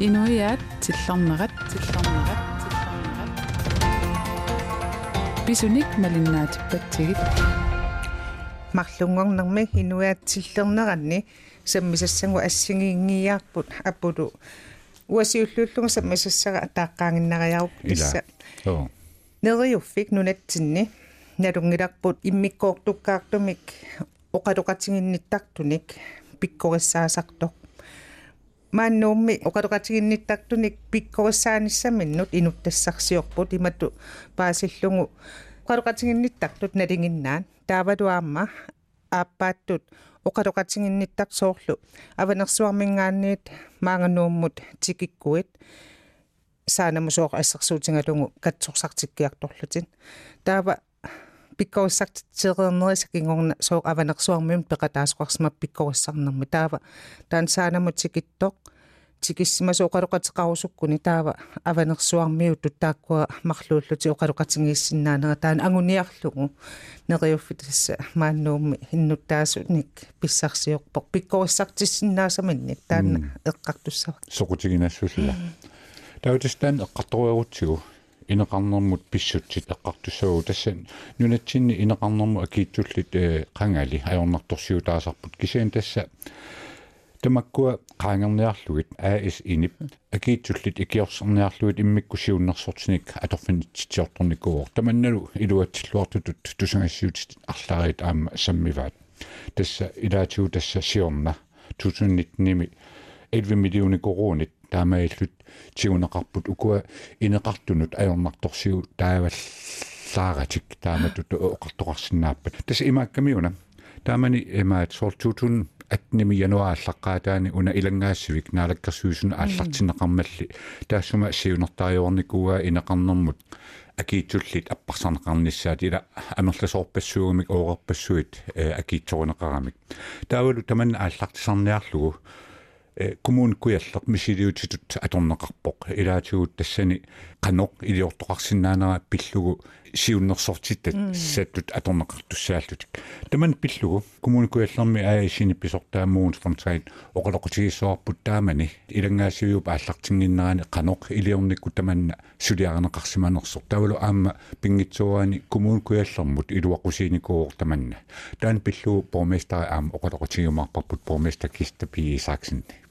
инуиаат тиллорнерат тиллорнерат тиллорнерат бисуник малиннаатиппатсигит марлунгорнэрми инуиаат тиллернеранни саммисассангу ассигингиаарпут аппулу уасиуллууллуга саммисассага тааққаангиннариару исса оо нериуффик нунатсинни налунгиларпут иммиккоортуккаартумик оқалоқатигинниттартуник пиккориссаасартоқ мааннуумми оқалоқатигинниттартуник пиккориссааниссаминнут инуттассарсиорпут имату паасиллугу оқалоқатигинниттартут налингиннаан таавалуаама ааппааттут оқалоқатигинниттар соорлу аванерсуармингаанниит маанганууммут тикиккуит саанамусооқ ассерсуутингалугу катсорсартиккиарторлутин таава пиккориссартитсеернерисакингорна соо аванерсуармиум пеқатаасоқарсма пиккориссарнерми таава таан саанаму тикиттоқ тикиссимасо оқалоқатеқарусуккуни таава аванерсуармиу туттааккуа марлууллути оқалоқатингииссиннаанера таан агуниарлугу нериуффит тасса мааннуумми иннуттаасуник писсарсиорпоқ пиккориссартиссиннаасаминник таана эққартуссава соқутигинассулла таутистан эққарторуерутсигу инеқарнэрмут писсутсит эққартуссагу тассан нунатсинни инеқарнэрму акиитсуллит қангали аёрнарторсиутаасарпут кисаан тасса тамаккуа qaangerniarlugit aas inip akiitsullit ikiorserniarlugit иммиккусиуннэрсортиник аторфинитсиорторникуор таманналу илуатсиллуартутут тусангассуутит арлаарит аама саммиваат тасса илаатиу тасса сиорна 2019-ними 11 миллиони коронит таамаиллут тигунеқарпут укуа инеқартунут аёрнарторсиу тааваллааратик тааматут оқартоқарсинааппат тасса имааккамиуна таамани имаат соор 2000 атними януааллаққаатаани уна илангаассивик наалаккерсуусуна ааллартинеқармалли таассума сиунертаажуорникугаа инеқарнэрмут акиитсуллит аппарсарнеқарниссаат ила амерласоорпассуугамик оорерпассуит акиитсоринеқарамик таавалу таманна ааллартисарниарлугу коммуникуяллер мисилиутитут аторнеқарпоқ илаатигут тассани қаноқ илиортоқарсинаанера пиллугу сиуннерсортиттат сааттут аторнеқартуссааллутик таман пиллугу коммуникуяллерми аасини писортаамуун фонтайн оқалоқутигиссуарпут таамани илангаасивиуп ааллартингиннерани қаноқ илиорникку таманна сулиарнеқарсиманерсор тавалу аама пингитсуаани коммуникуяллермут илуақусиникууор таманна таан пиллугу порместари аама оқалоқутигиумаарпарпут порместа киста пи саксинни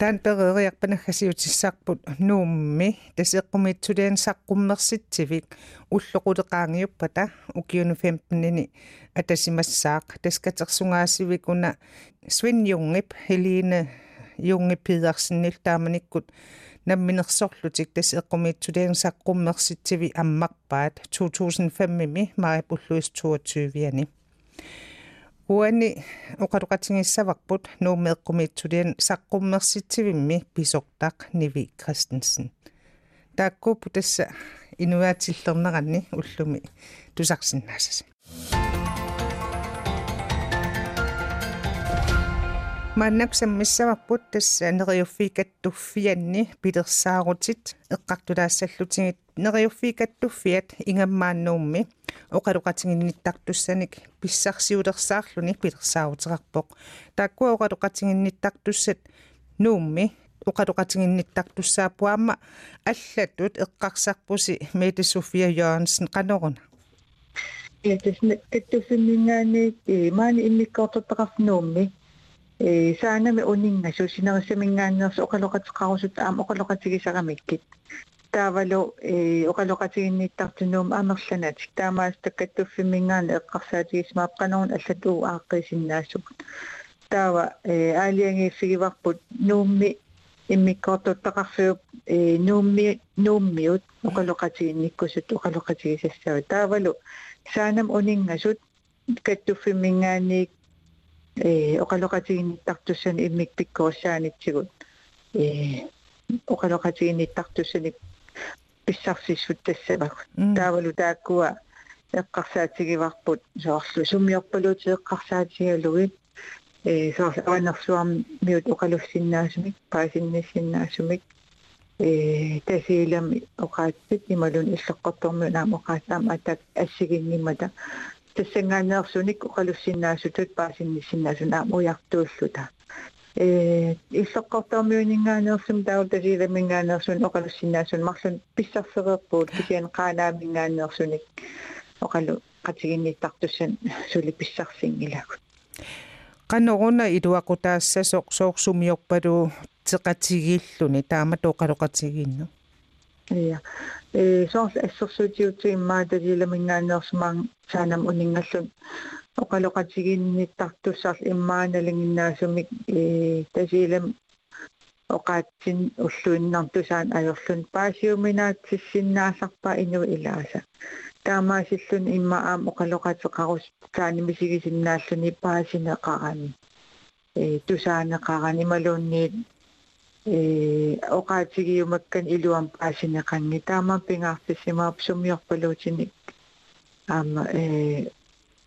таан перериарпанаггасиутиссаарпут нуумми тасеққумитсулиан саққуммерситсивик уллоқулеқаангиуппата укиуну 15-нини атасимассаақ таскатерсунгаасивикуна свин юнгип хелине юнгип пидерсиннил тааманиккут намминерсорлутик тасеққумитсулиан саққуммерситсиви аммарпаат 2005-ми марипуллуис 22-виани уани оқалоқатингиссаварпут нуумеэққумиитсулиан саққуммерситсивимми писортақ ниви кристенсен. Тааккууппу тасса инуаатиллернеранни уллуми тусарсиннаасаса маннак саммиссаварпут тасса нериуффикаттуффианни пилерсаарутит эққартулаассаллутигит нериуффикаттуффиат ингаммааннуумми оқалоқатингинниттартуссаник писсарсиулерсаарлуни пилерсаарутеқарпоқ тааккуа оқалоқатингинниттартуссат нуумми оқалоқатингинниттартуссаапуаама аллатут эққарсарпуси мете софия йорнсен каноруна я тэсне каттуффиннгаани э маани иммиккоортоттеқарнуумми э саанами унинга сусинерсамингааннерс оқалоқатеқарусут аама оқалоқатигисарамиккит таавалу э оқалоқатигинниттартунуум аамерланатик таамаас таккаттуффимингаана эққарсаатигисмаапқанерун аллатуу ааққисиннаассук таава э аалиангииффигиварпут нуумми иммиккортуттақарфиуп э нуумми нууммиут оқалоқатигинниккусут оқалоқатигисассава таавалу саанам унингасут каттуффимингаанник э оқалоқатигинниттартуссани иммикпиккорсаанитсигут э оқалоқатигинниттартуссани писсарсиссут тассавак таавалу тааккуа эққарсаатигиварпут соорлу суммиорпалуути эққарсаатигалугит э соорлу аванерсуам миут оқалуссиннаасумик паасиннассиннаасумик э тасиилами оқаатсит ималун иллеққорторми наам оқаатаам атак ассигиннимата. Тассангаанеерсуник оқалуссиннаасутут паасинниссиннаасу наам уяртууллута э иллоққортормиунингаанерсум таутасииламингаанерсун оқалуссинааsun марлун писсарсереерпуут кисиан қаанаамингаанерсуник оқалу қатигинниттартуссан сули писсарсингилагут qanоруна илуақутаассасоқ соорсумиорпалу теқатигииллуни таама тоқалоқатигиинну ja э соорс ассерсуутиутсу иммаатасииламингаанерсумаан саанам унингаллун оқалоқатигиинниттартуссаар иммааналингиннаасумик э тасиилам оқаатсин уллуиннартусаан ajorlun paasiuminaatсиссиннаасарпа инуи илааса таамаасиллун имма аам оқалоқатеқарус таанимисигисиннааллуни паасинеқарани э тусаанеқарани малуунниит э оқаатигиумаккан илуам паасинеқанги таама пингаартиссимаап сумиорпалуутиник аама э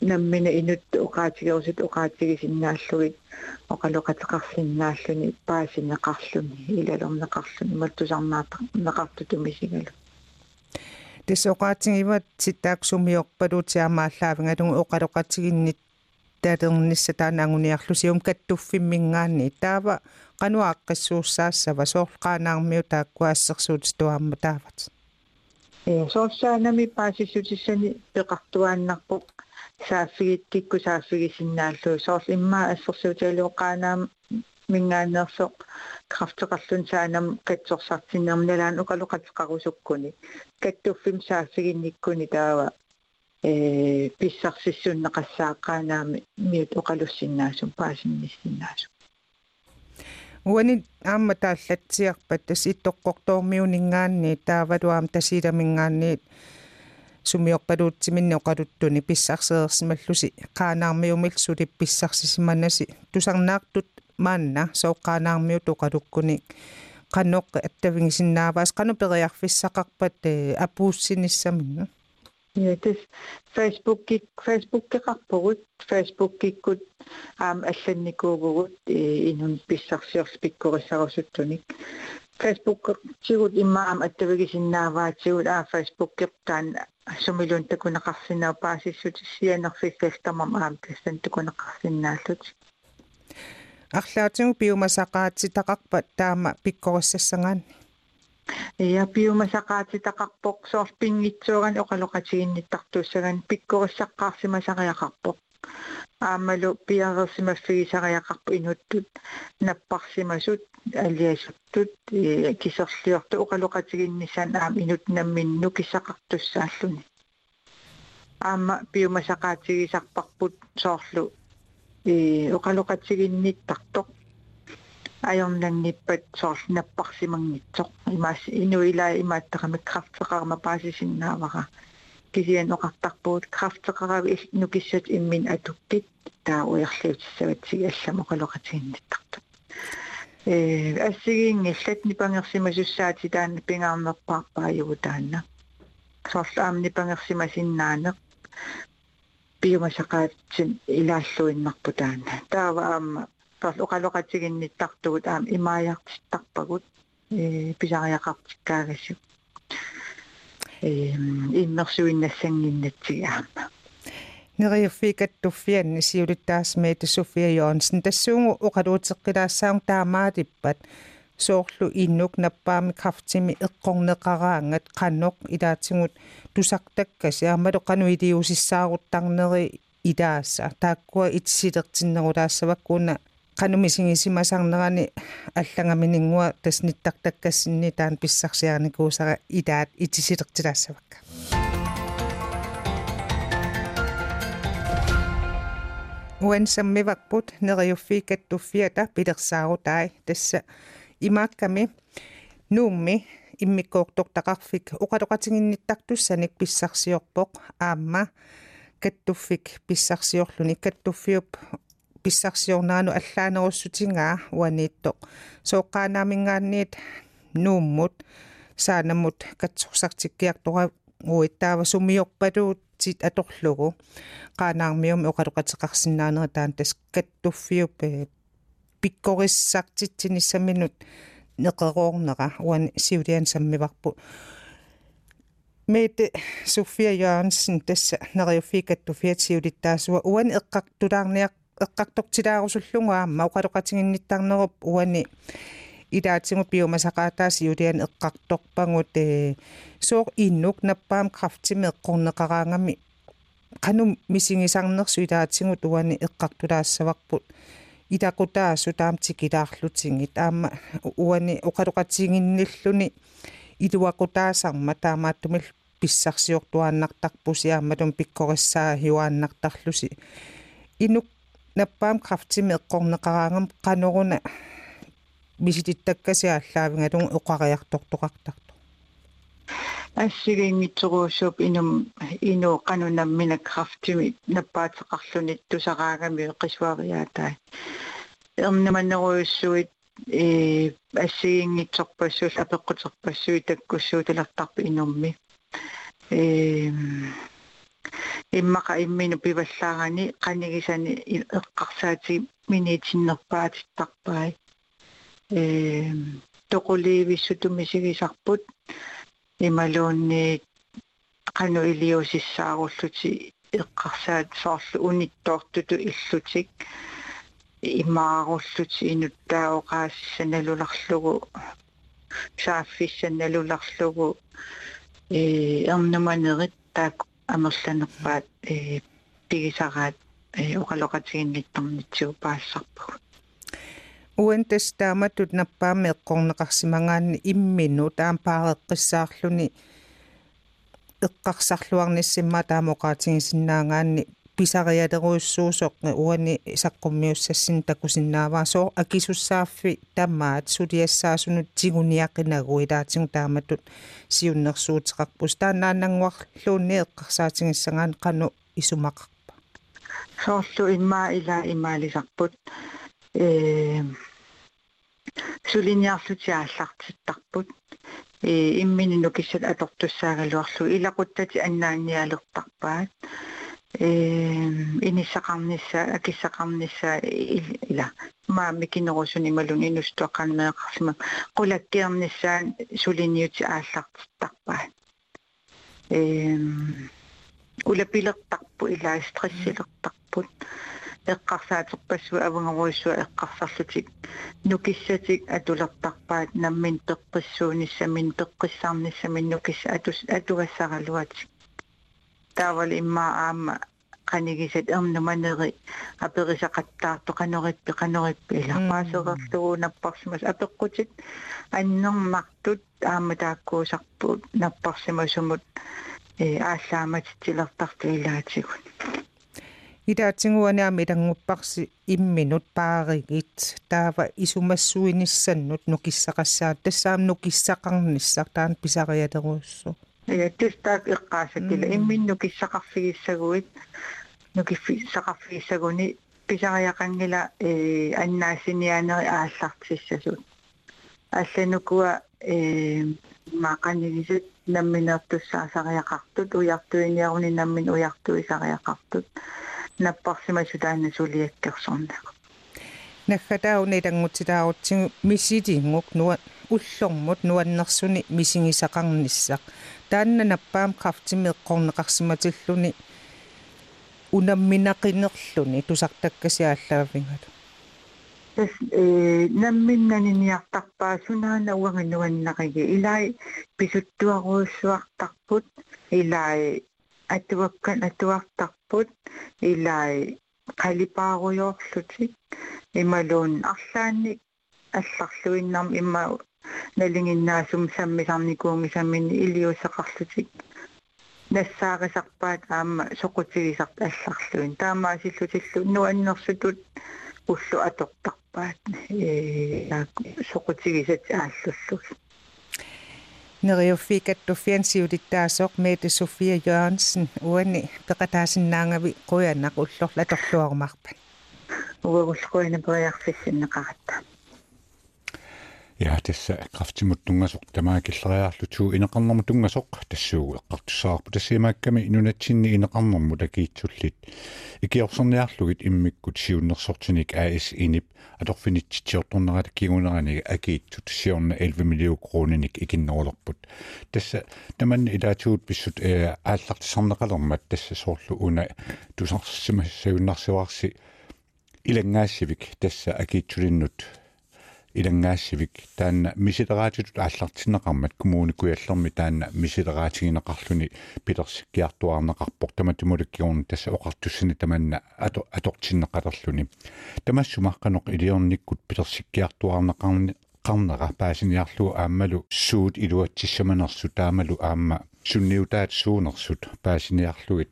наммина инут оқаатигерусут оқаатигисиннааллугит оқалоқатеқарсиннааллуни паасинеқарлуни илалорнеқарлуни маттусарнаата неқартутумисигалу тисоqaатигиват ситааксумиорпалуутиамааллаавингалугу оқалоқатигиннит таалернисса таанаангуниарлусиум каттуффиммингаанни таава qanуааққиссууссаассава соорлqaanаармиу тааккуаассерсуут туаамма таават э соорсаанами паасиссутиссани пеқартуааннарпоқ сааффигит кикку сааффигисиннааллу соорл иммаа ассерсуутиалуоқаанаам мингаанерсоқ крафтеқарлун саанам қатсорсартиннерм налаан укалоқатеқарусуккуни каттуффим сааффигинниккуни таава э писсарсиссуннеқассааққаанаами миут оқалуссиннаасум паасинниссиннаасум уани аама тааллатсиарпат тас иттоққортоормиунингаанни таавалуаам тасиламингаанни сумиорпалуутсиминни оқалуттуни писсарсеерсималлуси қаанаармиумил сулип писсарсисиманаси тусарнаартут маанна сооққаанаармиу тоқалуккуни qannoq attavingisinnaapaas qanupeриарфиссақарпат апууссиниссаминна Ja, det Facebook gik Facebook geqarpugут Facebook gikkut aam алланникуугугут инун писсарсиорспиккорисарусуттуник Facebook тигут имаам аттавигисиннааваатигут аа Facebook кептаан сумилун такунеқарсинаа паасиссут сианерфиккастамам аам тассан такунеқарсинааллут арлаатигу пиумасақаатситақарпат таама пиккориссассангаанни я пиумасақаатитақарпоқ соорпингитсууран оқалоқатигинниттартуссаган пиккориссаққарсимасариақарпоқ Аамалу пиарерсимаффигисариақарпу инуттут наппарсимасут алиасуттут кисерлиорту оқалоқатигинниссан аам инут намминну кисақартуссааллуни аама пиумасақаатигисарпарпут соорлу э оқалоқатигинниттартоқ ajornanngippat soorlunapparsimangitsoq imaas inuila imaattaqami krafteqarma paasisinnaawaqa oqartarpuut krafteqaravi nukissat immin atukkit taa uerliutissavatsigi allamo qaloqatiginnittartu э ассигиингиллат нипангерсимасуссаати таанна пингаарнерпаарпааюгу таанна соорлаам нипангерсимасиннаанеқ пиумасақаатсин илааллуиннарпу таанна таава аама сорл оқалоқатигинниттартугут аама имааяартиттарпагут э писариақартиккаагасу э иммерсуиннассангиннатсиги аама нериуффикаттуффианни сиулиттаасмеэт София Йонсен тассуугу оқалуутеққилаассаам таамаатиппат соорлу иннук наппаами крафтими эққорнеқараангат қанноқ илаатингут тусартаккаси аамалу қануилиусиссааруттарнери илааса тааккуа итсилертиннерулаассаваккуна qanumisigisimасарнерани аллагаминингуа тасниттартаккассинни таан писсарсиарникуусара илаат итисилертилаассавакка уансаммивакпут нериуффикаттуффиата пилерсаарутаи тасса имаакками нуумми иммиккоортортақарфик оқалоқатигинниттартуссаник писсарсиорпоқ аама каттуффик писсарсиорлуни каттуффиуп писсарсиорнаану аллаанеруссутингаа уаниитто сооққаанаамингаанниит нууммут саанаммут катсорсартиккиартора уиттаава сумиорпалуут тит аторлугу qaanaarmium oqaloqateqarsinnaanera taan tas kattuffiup pikkorissaartitsinnissaminut neqeroornera uan siulian sammivarpu Mette Sofia Jørgensen tassa neriuffiikattufiat siulittaasua uan eqqartulaarniaq эққартортилаарусуллунга аама уқалоқатингинниттарнеруп уани илаатсигу биомасақаатаас юлиан эққарторпангут э соор иннук наппаам крафтими эққорнеқараангами qanum misинgisarnersu ilaatigut uani eqqartulaassavaqput ilaqutaassu taamtikilаарlutiнгит аама уани оқалоқатингинниллуни илуақутаасарма таамааттумил писсарсиортуааннартарпуси аамалум пиккориссаа хиуааннартарлуси инук наппаам крафтими эққорнеқараангам qanuruна мисититтаккаси ааллаавингалугу оқариартортоқартарто ассигингитсоруусууп инум ину qanunamminak крафтими наппаатеқарлунит тусараагами қисуариаатай эрнаманнеруйуссуит э ассигингитсорпассуул апеққутерпассуи таккуссуу талартарпи инумми. Э иммака иммину пиваллаарани канигисани эққарсаати минитиннерпаатиттарпай э тоқуливиссутумисигисарпут ималуунни кану илиусиссаагуллути эққарсаат соорлу униттоортуту иллутик имааруллути инуттаоқаассаналуларлугу сааффиссаналуларлугу э эрнуманерит таак амерланерпаат э пигисараат э оқалоқатигинниттарнитсуу паассарпуг уантас тааматут наппаами эққорнеқарсимагаанни иммину таам паареққиссаарлүни эққарсарлуарниссимма таамоқаатигисиннаагаанни писариалеруйуссуусоққи уани саққуммиуссассин такусиннааваасоо акисуссааффи таммаат сулиассаасунут тигуниақинагу илаатигу тааматут сиуннерсуутеқарпус таанаанангуарлуунни эққарсаатигиссагаан қану исумақарпа соорлу иммаа ила имаалисарпут э сулиниарлутиааллартиттарпут э иммини нукиссат атортуссаагалуарлу илақуттати аннааниалертарпаат э инисақарнисса акиссақарнисса ила ма микинерусуни малун инустуаққарнеэқарсима қулаккиерниссаан сулиниути ааллартиттарпаат э улапилертарпу ила стрессилертарпут эққарсаатерпассуа авангеруиссуа эққарсарлутик нукиссатик атулертарпаат наммин теққиссуунissaмин теққиссаарниссамин нукисса атус атугассаралуатик таавал имма аама qanigисат эрнуманери аперисақаттаарто qanориппи qanориппи иларпаасеқарлугу наппарсимас апеққутит аннермартут аама тааккуусарпут наппарсимасумут э ааллааматитилертарту илаатигут илаатингуанаами илангуппарси имминут пааригит таава исумассуинissannут нукиссақассаат тассаам нукиссақарниссар таан писариалеруссу я тустаак эққаасакила имминну киссақарфигиссагуит нукиффисақарфигиссагуни писариақангила э аннаасинианери ааллартиссасут алланукуа э маақанигисут намминертуссаасариақартут уяртуиниаруни наммин уяртуисариақартут наппарсимасутаана сулиаккерсорнақ наггатауни тангутилаарутсигу мисилингук нуа уллормут нуаннерсуни мисигисақарниссақ таанна наппаам крафтими эққорнеқарсиматиллуни унамминақинерлуни тусартаккасиааллаавингалу тас э намминнаниниартарпаа сунаана уангинуаннақиги илай писуттуаруussуартарпут илай атуаккан атуартарпут илай қалипааруйоорлутик ималуун арлаанник алларлуиннарм имма налингиннаасум саммисарникуунги саммини илиусеқарлутик нассаагисарпаат аама соқутигисарт алларлуин таамаасиллутиллу нуаннерсутут уллу атортарпаат э соқутигисат ааллуллус нериуффикаттуффиансиулиттаасоқ мете софия jørgensen уани пеқатаасиннаангави қуянақ уллорла торлуарумарпат уагуллуина периарфиссиннеқаратта Eh, ja tässä kraftsimut tungasok tämä killariaarlu tuu ineqarnermu tungasok tassuugu eqqartussaarpu tassimaakami inunatsinni ineqarnermu takiitsullit ikiorserniarlugit immikkut siunnersortinik AS inip. Atorfinitsitiortornerata kigunarani akiitsu tassiorna 11 miljoon krooninik ikinnerulerput tassa tamanni ilaatuut pissut eh, aallartisarneqalermat tassa soorlu una tusarsimassagunnarsuarsi ilanngaassivik tassa akiitsulinnut илангаассивик таанна мисилераатитут ааллартиннеқармат коммуникуяллерми таанна мисилераатигинеқарлүни пилерсиккиартуарнеқарпор таматимуликкиорни тасса оқартуссани таманна ато атортиннеқалерлүни тамассумаққаноқ илиорниккут пилерсиккиартуарнеқарни qarnera paasiniarlu aammalu suut iluatsissamanерсу таамалу аама сунниутаат суунерсут paasiniarluit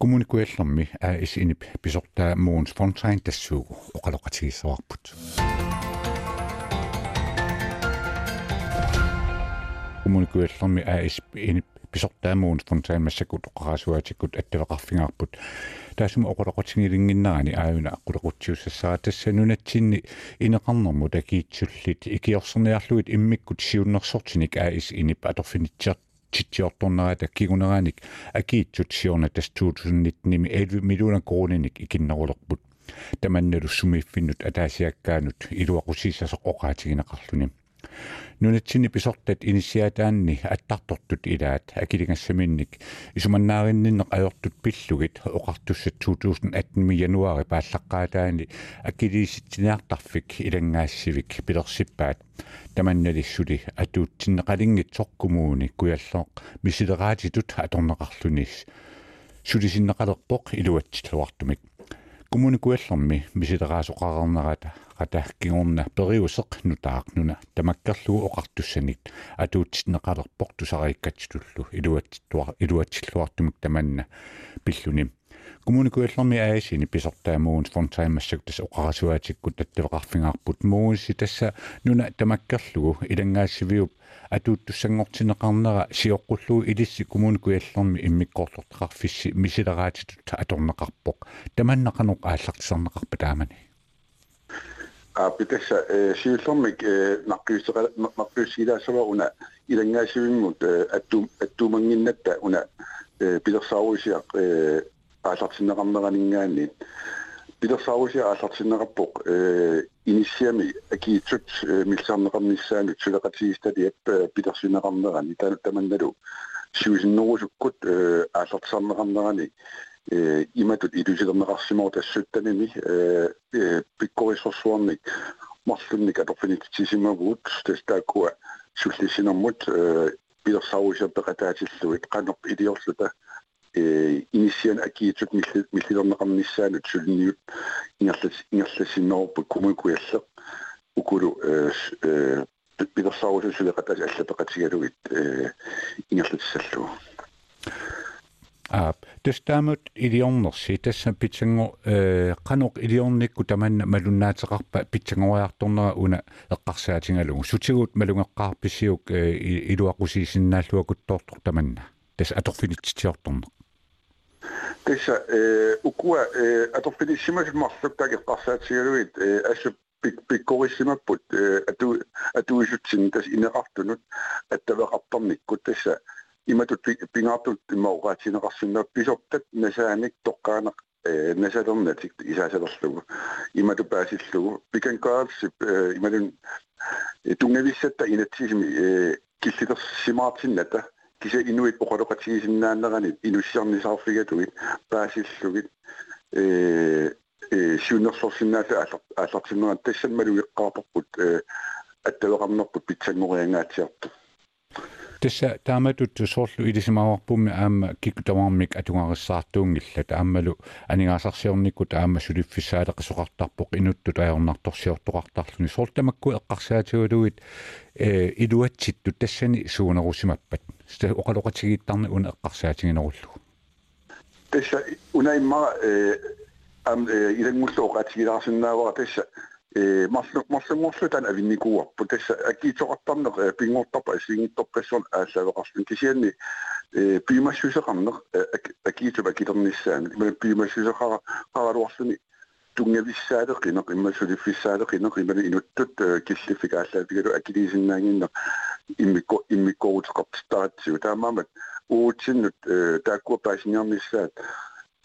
kommunikuallermi aa is inip pisortaa muun spontain tassuugu oqaloqatigissaarput kommunikuallermi aa is inip pisortaa muun spontain massakut oqarasuatikut attavaqarfingaarput таасума оқулоқутингилингиннаани аавина аққулоқутсиуссассаа тассанунатсинни инеқарнэрму такиитсуллит икиорсерниарлуит иммиккут сиуннерсортиник аис инип аторфинитсиар титсиорторнерата кигунерааник акиитсут сиорна тас 2019 11 миллиона крониник икиннерулерпут таманналу сумииффиннут атаасиаккаанут илуақусиссасо оқаатигинеқарлуни нунатсини писортат инисиатаанни аттартортут илаат. Акилингассаминник исуманнааринниннеқ аёртут пиллугит. Оқартуссат 2018 януари пааллаққаатаани акилииситсиниартарфик илангаассивик пилерсиппаат. Таманналиссули атуутсиннеқалингит соркумууни куяллооқ мисилераатитут аторнеқарлунис сулисиннеқалерпоқ илуатсилуартумик коммуникуаллерми мисилераасоқарернерата qatakkigorna periuseq nutaaqnuna tamakkerlugu oqartussanit atuutsinneqalerpoq tusariikkatsitullu iluatsittua iluatsilluartumik tamanna pilluni kommunikuallermi aasini pisortaamuun spontaimmassak tas oqarasuatikkut tattavaqarfingaarput muusi tassa nuna tamakkerlugu ilangaassiviup атуuттуссангортинеқарнера сиоққуллуу илисси коммуникуаллерми иммиккоорлортеқарфисси мисилераатитут аторнеқарпоқ таманнақанеқ ааллартисарнеқарпа таамани a pitessa siullormik naqqiuseqa naqqiussilaasava una ilangaasivimmut attu attuumanginnatta una pilersaaruisiaq ааллартиннеқарнеранингаани пилерсааруsia ааллартиннеқарпоқ инисиами акиитсут милсаарнеқарниссаанут сулеқатигисталиап пилерсинеқарнерани таманналу сиусиннерусуккут ааллартисаарнеқарнерани иматут илусилернеқарсимоо тассуттаними пиккорисорсуарник марлунник аторфинитсисимагуут тастааккуа суллисинермут пилерсаарусиаппеқатаатиллуит қанерп илиорлута э инисиан акиитут миллилернеқарниссаанут сулниут ингерлас ингерласиннерпу кумукуяллеқ укулу э пилерсаарусулеқатаас аллапеқатигалугит э ингерлассаллугу аап тастаамут илиорнерси тасса питсанго э канок илиорникку таманна малуннаатеқарпа питсангориарторнера уна эққарсаатингалугу сутигут малунгеққарписсиук илуақусиисиннааллуакуттоортор таманна тас аторфинитситиорторнер Tässä ukua, että oppidissimus massukta kertassaatsigaluit, että pikkurissimaput, että uisutsin tässä inne ahtunut, että verrattarnikku tässä imatut pingatut mauraatsin rassinna pisottat, nesäänik tokkaanak nesatornatik isasalerlugu imatu pääsillugu pikankaarsi imatun tungevissatta inatsisimi killitersimaartinnata киса инуит оқалоқатигисиннааннерани инуссиарнисаарфигатугит паасиллугит э э сиуннерсорсиннаата ааллартиннеран тассаммалу иққаапарпут э аттавеқарнерпут питсангориангаатсиарту тасса тааматут соорлу илисимааварпумми аама кикутамаармик атунгариссаартуунгилла таамалу анигаасарсиорникку таама сулиффисаалеқисоқартарпоқ инутту таярнарторсиортоқартарлуни соорлтамакку эққарсаатигалуит э илуатситту тассани суунерусимаппат ста оқалоқатигииттарни уна эққарсаатигинеруллу тасса унаимма э ам илангуллооқатигилаарсинаавара тасса Eh, masluk masluk ngoslu tan avinni kuwa putessa aki soqattarneq eh, pingortapa asingittor eh, qassuan aassaveqarsun kisianni piimassuseqarneq en, akiternissaan iman piimassuseqara qaraluarsuni tungavissaateq ineq immassulifissaateq ineq iman inuttut killifik aallaatigalu akiliisinnaanginneq immikko en, taamaamat uutinnut taakkuappaasiniarnissaat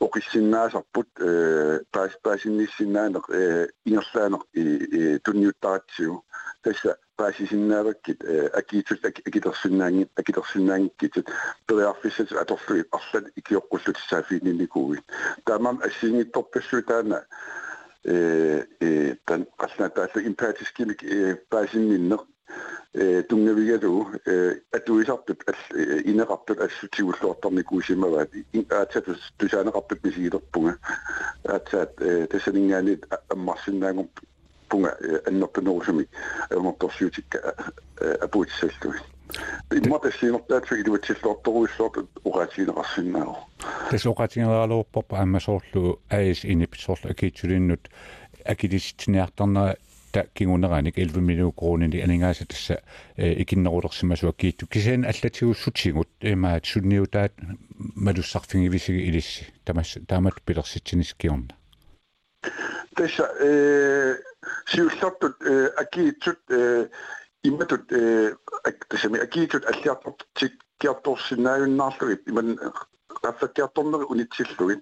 киллиффик ааллаавигалу акилисиннаангиннеқ иммикко иммиккоутеқартаатсиу таамаамат уутсиннут тааккуа паасиниарниссаат оқиссиннаасарпут э паас паасинниссиннаанеқ э ингерлаанеқ и тунниуттаратсиу тасса паасисиннааваккит э акиитут акитерсиннаанги акитерсиннаангиккит периарфиссат аторлуи арлат икиоққуллут саафиинникууи таамам ассингитторпассу таана э э тан qasnaataалlu impatiskimik paasinninneq э тунгавигалу э атуисартут инеқартут ассутигуллуартарникуусимаваат аатсатус тусаанеқартут мисигилерпунга аатсаат э тассанингаанит аммарсиннаангум пунга аннерпунерусуми аморторсиутикка апуутиссаллуги имматассиинертаатсу илуатсиллуарторуиссуарт угаатигинеқарсиннаагу тас угаатигинералууппарпа аммасоорлу аис инип соорлу акиитсулиннут акилиситсиниарторнера та кигунераник 11 миллион кроонини анингааса тасса икиннерулерсимасуа киитту кисаан аллатигуссутсигут имаат сунниутаат малуссарфингивисиги илисси тамас таамат пилерситсинискиорна тасса э сиуллартут акиитсут э иматут э тасами акиитсут аллиартортик киарторсинааюннаарлугит иман гаффаккиарторнери унитсиллугит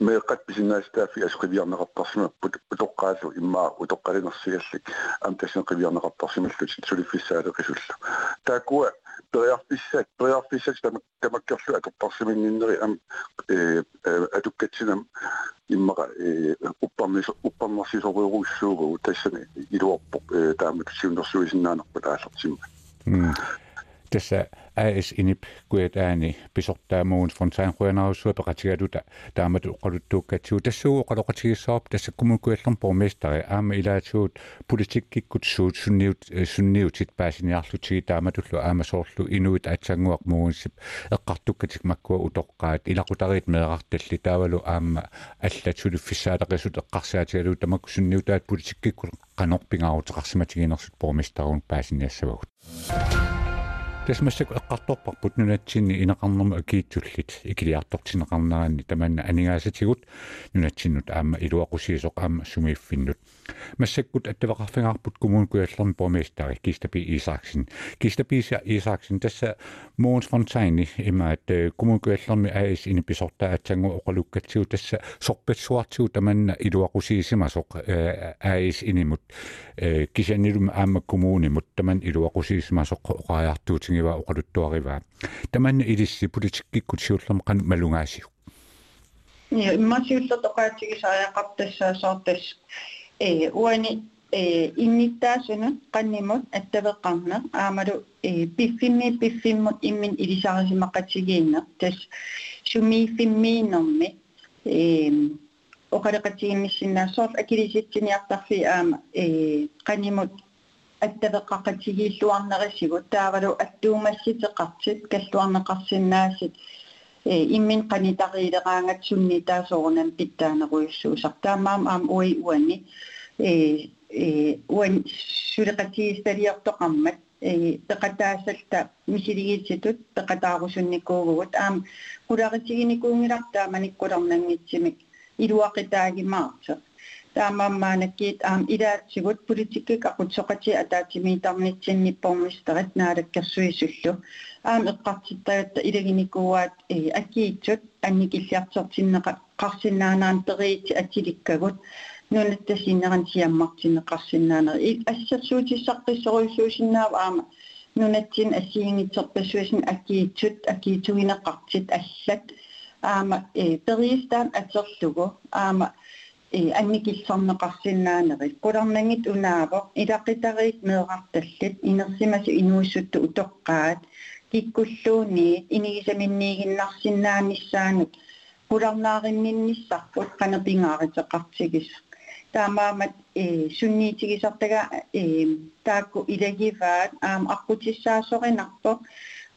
ما mais قد بزناجتا في أشق بيان ما بدقات وإما ودقات نصيحة أم تشن قبيان ما التشتري في سارة قشل تاكوا بريار في سك بريار في الشك تما كرشو تمكر شو من نري أم أدكتشن إما أبام نصيحة ويروش شو وتشن إلوى تعمل تشين نصيحة نانا بدأ شخص tässä AS inip kuet ääni pisottaa muun von sain huenaa syöpäkatsiga duta. Taamat uqaduttu katsiu tässä uqadoqatigissaap tässä kumun kuet kuellon pormestari aamme ilaatuut politiikki kutsuut sunniut äh, sit pääsin jahtut siitä. paasiniarlutigi tullu aama soorlu inuit atsanguaq muunssip eqqartukkatik makkua utoqqaat ilaqutarit meeqartalli taavalu aama allatuluffissaataqisut eqqarsaatigalu tamakku sunniutaat politikkikkut qanorpingaarutaqarsimatiginersut pormestaruun paasiniassavagut тасмассак эққарторпарпут нунатсинни инеқарнэрма акиитсуллит икилиартортинеқарнераанни таманна анигаасатигут нунатсиннут аама илуақусиисоқ аама сумииффиннут Massakkut kumun kuin pomistari Kistapi Isaksin. Kistapi Isaksin tässä Moons Fontaine niin ima at että AS inipisorta niin atsangu oqalukkatsiu tässä sorpatsuartiu tamanna iluaqusiisimasoq AS inimut kisanilum aamma kumuunimut taman iluaqusiisimasoq oqaajartuutingiva oqaluttuarivaa. Tamanna ilissi politikkikkutsiullermi qan malungaasiu. Ja, niin, mä syystä tokaitsiki saa ja kattessa ja saatessa. uani innittaasuna qannimut attaveqqarneq aamalu piffimmi piffimmut immin ilisarisimaqatigiinneq tas sumiiffimmiinermi oqaleqatigimissinnaassoorl akilisitsiniartarfi aama qannimut attaveqqaqatigiilluarnerisigut taavalu attuumassiteqartit kalluarneqarsinnaasit иммин қанитариилераангат сунни таасоорнам питтаанеруйуссуусар таамаам аам уи уани э э уан сулеқатигисталиортоқармат э пеқатаасалта мисилигитситут пеқатаарусунникуугугут аам куларитигиникуунгилартаа маниккулернангитсимик илуақитаагимаарса таамаамаанаккиит аам илаатсигут политиккик aqutsoqati атаатимиитарнитсинниппормистерит наалаккерсуисуллу аам эққартиттаятта илагиникууаат э аккиитсут анникиллиартертиннеқа қарсинаанаан периити атиликкагут нунаттасиннеран сиаммартинеқарсинаанери ассерсуутиссаққиссоруйсуусиннаава аама нунатсин ассиингитсерпассуисин аккиитсут аккиитуинеқартит аллат аама э периистаан атерлугу аама и анникиллэрнеқарсинаанери qulernangit unaavoq ilaqitariit meeqartallit inersimasi inuissuttu utoqqaat kikkulluuniit inigisaminniiginnarsinaannissaanut qulernaarinninnissarput qanerpingaariteqartigis таамаамат э сунниитигисартага э таакку илагиваат аам аққутиссаасоринарпо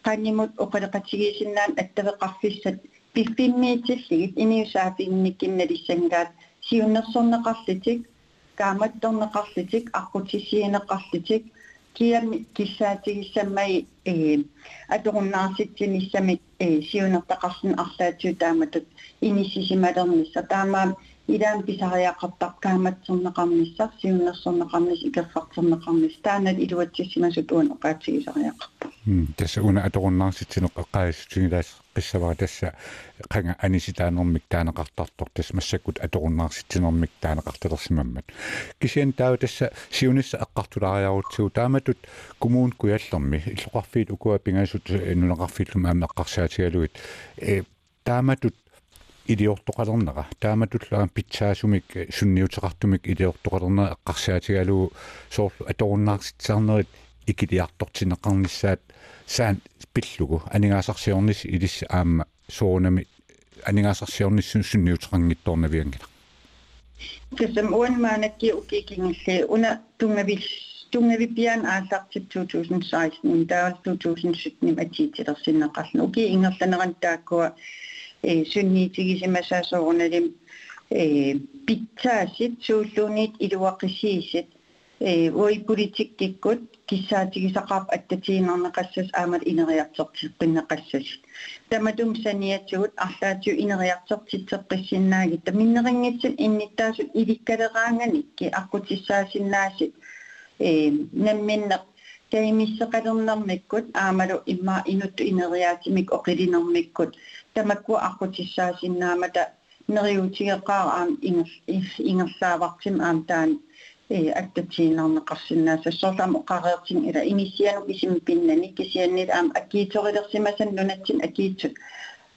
qanimut oqaleqatigisinnaan attavеқарфиссат пиффиммиитиллигит иниусаафиинниккинналиссангаат сиуннерсорнеқарлитик кааматторнеқарлитик аққутиссиинеқарлитик киами киссаатигиссаммай э аторуннаарситсиниссамик э сиунертақарсин арлаатсуу тааматут иниссисималернисса таамаа илаам писариақартар кааматсернеқарнissaar сиуннерсернеқарнис икерфартернеқарнис таанат илуатсиссимасут уун оқаатигисариақарпа тасса уна аторуннаарситсинеқ эққаиссутигилаас qissavaa tassa qanga таанеқартартор тас массаккут аторуннаарситсинермик таанеқарталерсимаммат кисиан таава тасса сиунисса эққартулаариарутсуу тааматут коммуун куяллерми иллоқарфиит укуа пингаасут нунеқарфиллум аама эққарсаатигалуит э тааматут илиортоқалернера тааматуллаа питсаасумик сунниутеқартумик илиортоқалернера эққарсаатигалуу соорлу аторуннаарситсаарнерит икилиартортинеқарнissaат саан пиллугу анигаасарсиорнис илис аама соонами анигаасарсиорниссун сунниутеқангитторнавиангила кэсэм уанмаанакки укикингилли уна тунгавил тунгави пиан аасартип 2016 таал 2017 атиитилерсиннеқарлу уки ингерланеран тааккуа э сунниитигисимасаасоорналим э питсаасит сууллуунит илуаққисиисит э ой политиккиккут киссаатигисақарп аттатиинернеқассас аамат инериартертиққиннеқассас таматум саниатсугут арлаатиу инериартертитсеққиссиннаагит таминнерингитсит инниттаасут иликкалераанганикки аққутиссаасиннаасит э намминнеқ таимиссеқалернэрмиккут аамалу имма инутту инериаатимик оқилинермиккут тамакку аққутиссаасиннаамата нериутигеққаа аам ингерлаавартим аам таан э аттатсиинернеқарсиннааса сорлам оқареертин ила имисиану кисимпиннани кисианнит аам аккииторилерсимасан нунатсин аккиитсут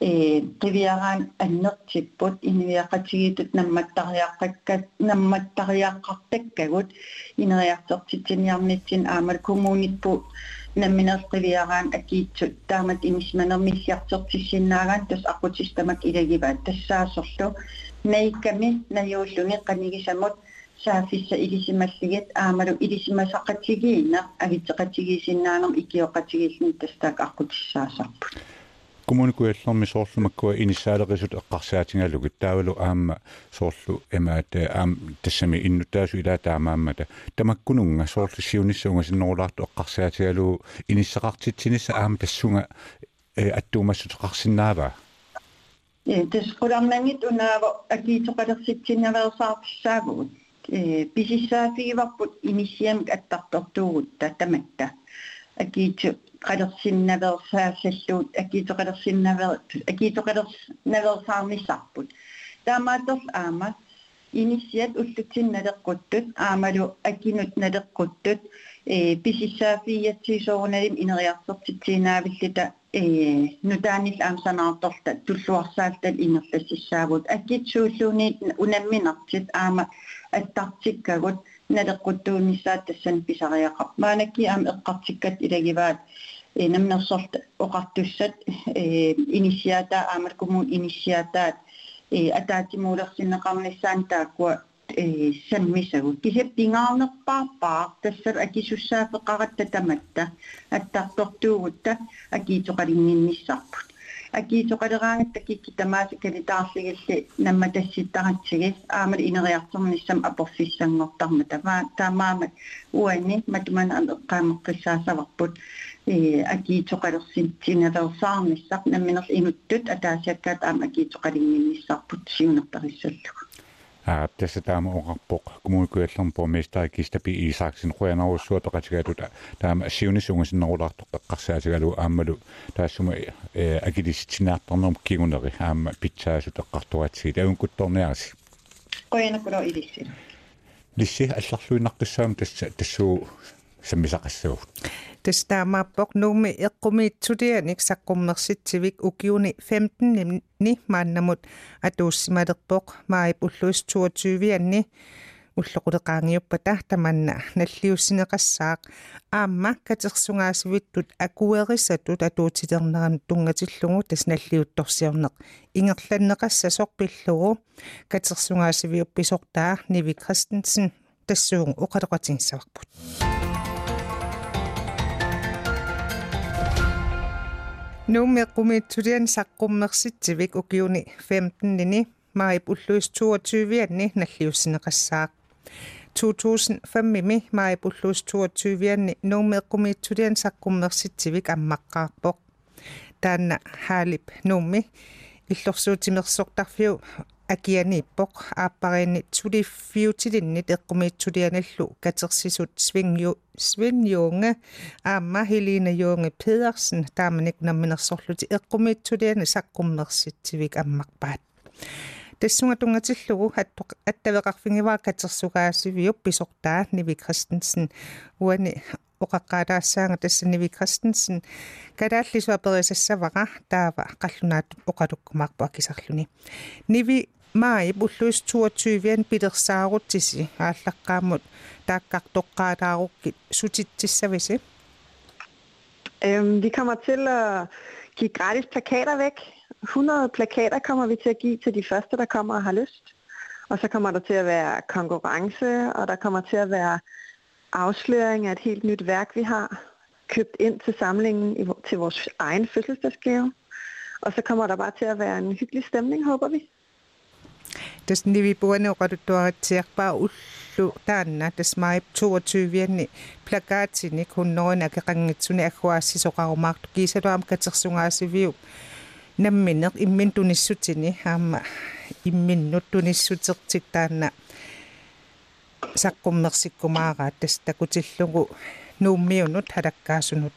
э тивиараан аннертиппут инивиақатигитут намматтариаққаккат намматтариаққартаккагут инериартертитсиниарнитсин аамал коммуниппу намминерсқивиараан акиитсут таамат имисманермиссиартертиссиннаагаан тас ақутистамак илагиваат тассаасорлу наикками наюуллуни қанигисамут саафисса илисималлигит аамалу илисимасақатигиина агитсеқатигисиннаанер икиоқатигиллни тастаак аққутиссаасарпут коммуникуаллерми соорлумаккуа иниссаалерисут эққарсаатингалугит таавалу аама соорлу эмаат аам тассами иннутаасу илаа таамааммата тамаккунунга соорлу сиуниссуунга синнерулаарту эққарсаатигалу иниссақартитсинисса аама тассунга э аттуумассутеқарсинаава э тэс qulaarnangit unaavo akiitoqalersitsinnaverisaarpissaagugut э писиссаафигиварпут инисиамик аттартортуугутта тамакка акииту qalерсиннаверсаассаллуут акиитоqalersinnaveri акиитоqalernaversаарнissaarput таамааторл аама инисиат уллутсинналеққуттут аамалу акинут налеққуттут э писиссаафиятсисоорналим инериарсертитсинаавиллита э нутаанил аамсанаарторта туллуарсаалтал инерлассаавут аккитсууллуунит унамминартит аама аттартиккагут налеққуттуунissaат тассан писариақар маанакки аама эққартиккат илагиваат э намнерсорт оқартуссат э инисиата аамал коммун инисиатаат э атаатимуулерсиннеқарниссаан тааккуа э саммисагу кисеп пингаарнерпаарпаа тассар акисуссаафеқаратта таматта аттартортуугутта акиитоқалингинниссарпут акиитоқалераангатта кикки тамааси калитаарлигилли намма тасситтаратсигис аамал инериартерниссам апорфиссангортарма тама таамаамат уани матуман эққаамеққиссаасаварпут э акиитоқалерсинтиналерсаарниссақ намминерс инуттут атаасиаккаат аама акиитоқалингинниссарпут сиунертарissallугу а tässä tämä on kommunikuellon på mesta kistapi isaksin qoyana ussuat qatigatut taama siunisungus noorlartu qassaatigalo aammalu taassuma agilissitinaartarnerm kiguneri aamma pitsaasut eqqartuatsiit avunkuttorniarsi qoyana kulo ilissi lissi алларлуинаққиссаам тасса тассуу саммисақассагут тестаамааппоқ нууми эққумиитсулианик саққуммерситсивик укиуни 15 ни мааннамут. Атууссималерпоқ маип уллуис 22-анни уллоқулеқаангиуппата таманна. Наллиуссинеқассаақ. Аама катерсунгаасивиттут акуерисатут атуутилернеран тунгатиллугу тас наллиутторсиорнеқ ингерланнеқасса сорпиллугу катерсунгаасивиупписортаа ниви кристенсен тассуугу оқалеқатингсаварпут Nuummeqqumiitsulian saqqummersitsivik ukiuni 15-nini maip ulluis 22-anni nalliussineqassaaq 2005-mi maip ulluis 22-anni nuummeqqumiitsulian saqqummersitsivik ammaqqaarpoq taanna haalip nuummi иллорсуутимерсортарфиу акианиппоq ааппариинни тулиффиутилиннит эққумиитсулианаллу катерсисут свингю свиньюнга аама хелина юнга педерсен тааманик намминерсорлути эққумиитсулиани саққуммерситсивик аммарпаат тассунга тунгатиллугу аттоқ аттавеқарфингиваа катерсугаасивиуп писортаа ниви кристенсен уани оқаққаалаассаанга тасса ниви кристенсен калааллисуа перисассаваqa таава қаллунаат оқалуккумаарпа кисарлуни ниви маи буллуис 22-виан пилерсаарутсиси ааллаққааммут тааккартоққаалааруккит сутитсиссависи Øhm, vi kommer til at give gratis plakater væk. 100 plakater kommer vi til at give til de første, der kommer og har lyst. Og så kommer der til at være konkurrence, og der kommer til at være afsløring af et helt nyt værk, vi har, købt ind til samlingen i, til vores egen fødselsdagsgave. Og så kommer der bare til at være en hyggelig stemning, håber vi. Das nivi buane qaruttua tsiaqpa ullu taanna das maip 22 plakatini kunnorina keqanngitsuni aghuassisoqarumaaqtu kiisaluam katersungaasiviu nammineq immin tunissutini haama imminnut tunissuteqtik taanna саққуммерсиккумаараат тас такутиллугу нууммиунут халаккаасунут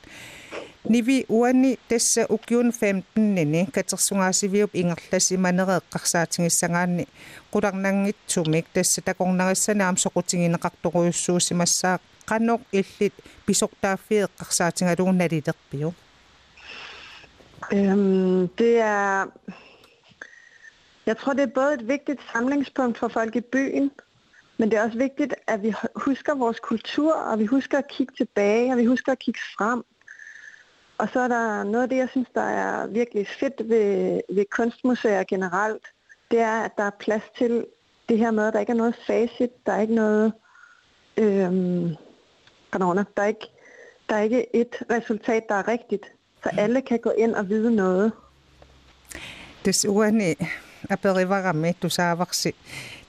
Nivi uani tassa ukiun 15-nini katersungaasiviup ingerlas imanereeqqarsaatigissangaanni qularnanngitsumik tassa takornarissanaam soqutingineqartoruussuusimassaa qanoq illit pisortaaffieqqarsaatigalugu nalilerpiu Øhm, det er... Jeg tror, det er både et vigtigt samlingspunkt for folk i byen, men det er også vigtigt, at vi husker vores kultur, og vi husker at kigge tilbage, og vi husker at kigge frem. Og så er der noget af det, jeg synes, der er virkelig fedt ved, ved kunstmuseer generelt, det er, at der er plads til det her med, at der ikke er noget facit, der er ikke noget... Øhm, corona, der er ikke, der er ikke et resultat, der er rigtigt. Så mhm. alle kan gå ind og vide noget. Desuden er bedre ramme, du sagde,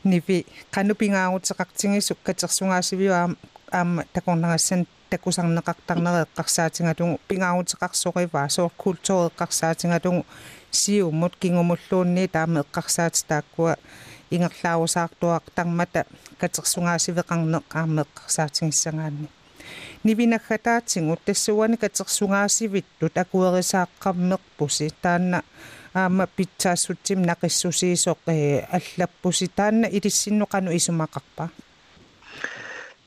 nivi kanupingaangut seqaqtingi sukkatersungaasivi aama takornangassan takusarneqartarnere eqqarsaatingatungu pingaangut seqarsoqiva soorkultore eqqarsaatingatungu siummut kingumulluunni taama eqqarsaati taakkua ingerlaavusaartuaqtarmata katersungaasiveqarne aama eqqarsaatingissangaanni nivinaggataatingut tassuani katersungaasivittu takuerisaaqqammeqpusi taanna аама питсаассутсим нақиссусиисоқ э аллаппуси таанна илиссинноқану исумақарпа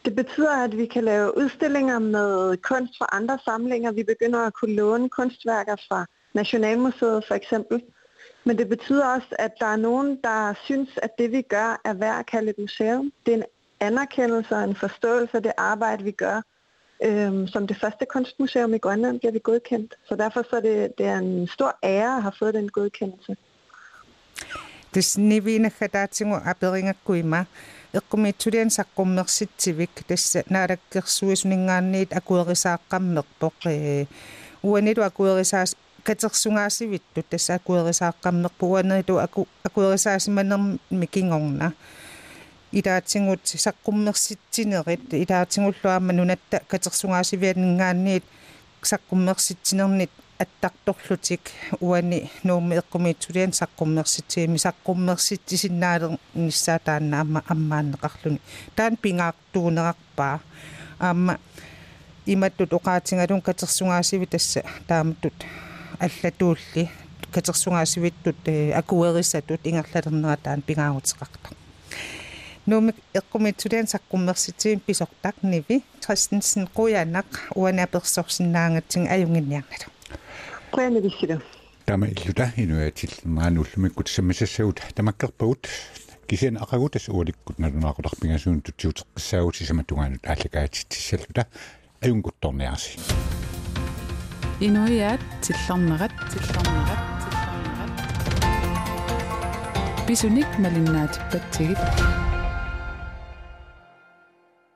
Det betyder, at vi kan lave udstillinger med kunst fra andre samlinger. Vi begynder at kunne låne kunstværker fra Nationalmuseet for eksempel. Men det betyder også, at der er nogen, der synes, at det vi gør er værd at kalde et museum. Det er en anerkendelse og en forståelse af det arbejde, vi gør. Øhm, som det første kunstmuseum i Grønland bliver vi godkendt. Så derfor så er det, det er en stor ære at have fået den godkendelse. Det snivine kadatingo aberinga kuima. Ikkumitsulian sakkummersitivik. Tässä naarakkersuisuningaanniit akuerisaakkammerpoq. Øh, Uanidu akuerisaas katersungaasivittu. Tässä akuerisaakkammerpoq. Uanidu akuerisaasimanermikingorna. Aku илаатсигут саққуммерситсинерит илаатсигуллуаама нунатта катерсунгаасивианингаанниит саққуммерситсинернит аттарторлутик уани нууми эққумиитсулиан саққуммерситсиими саққуммерситсисиннаалер ниссаатаанна амма аммааннеқарлуни таан пингаартуунерарпаа аама иматтут оқаатингалун катерсунгаасиви тасса тааматтут аллатуулли катерсунгаасивиттут акуерисатут ингерлалернера таан пингаагутеқарта нуумик эққумиитсулиан саққуммерситсиим писортак ниви Christensen quyanaq уанаперсорсинаангатсин аюнгинниарнала Qujannavissila. Tama illuta inuatil maanullumikut sammisassagut tamakkerpagut kisian aqagutas ualikkut nalunaaqullarpingasuun tutsiuteqqissaaguti samattungaanut ааллакаатитсаллута аюнгутторниарси. Инуиаат тиллэрнерат тиллэрнерат тиллэрнерат. Бисуник малиннаатиппатсигит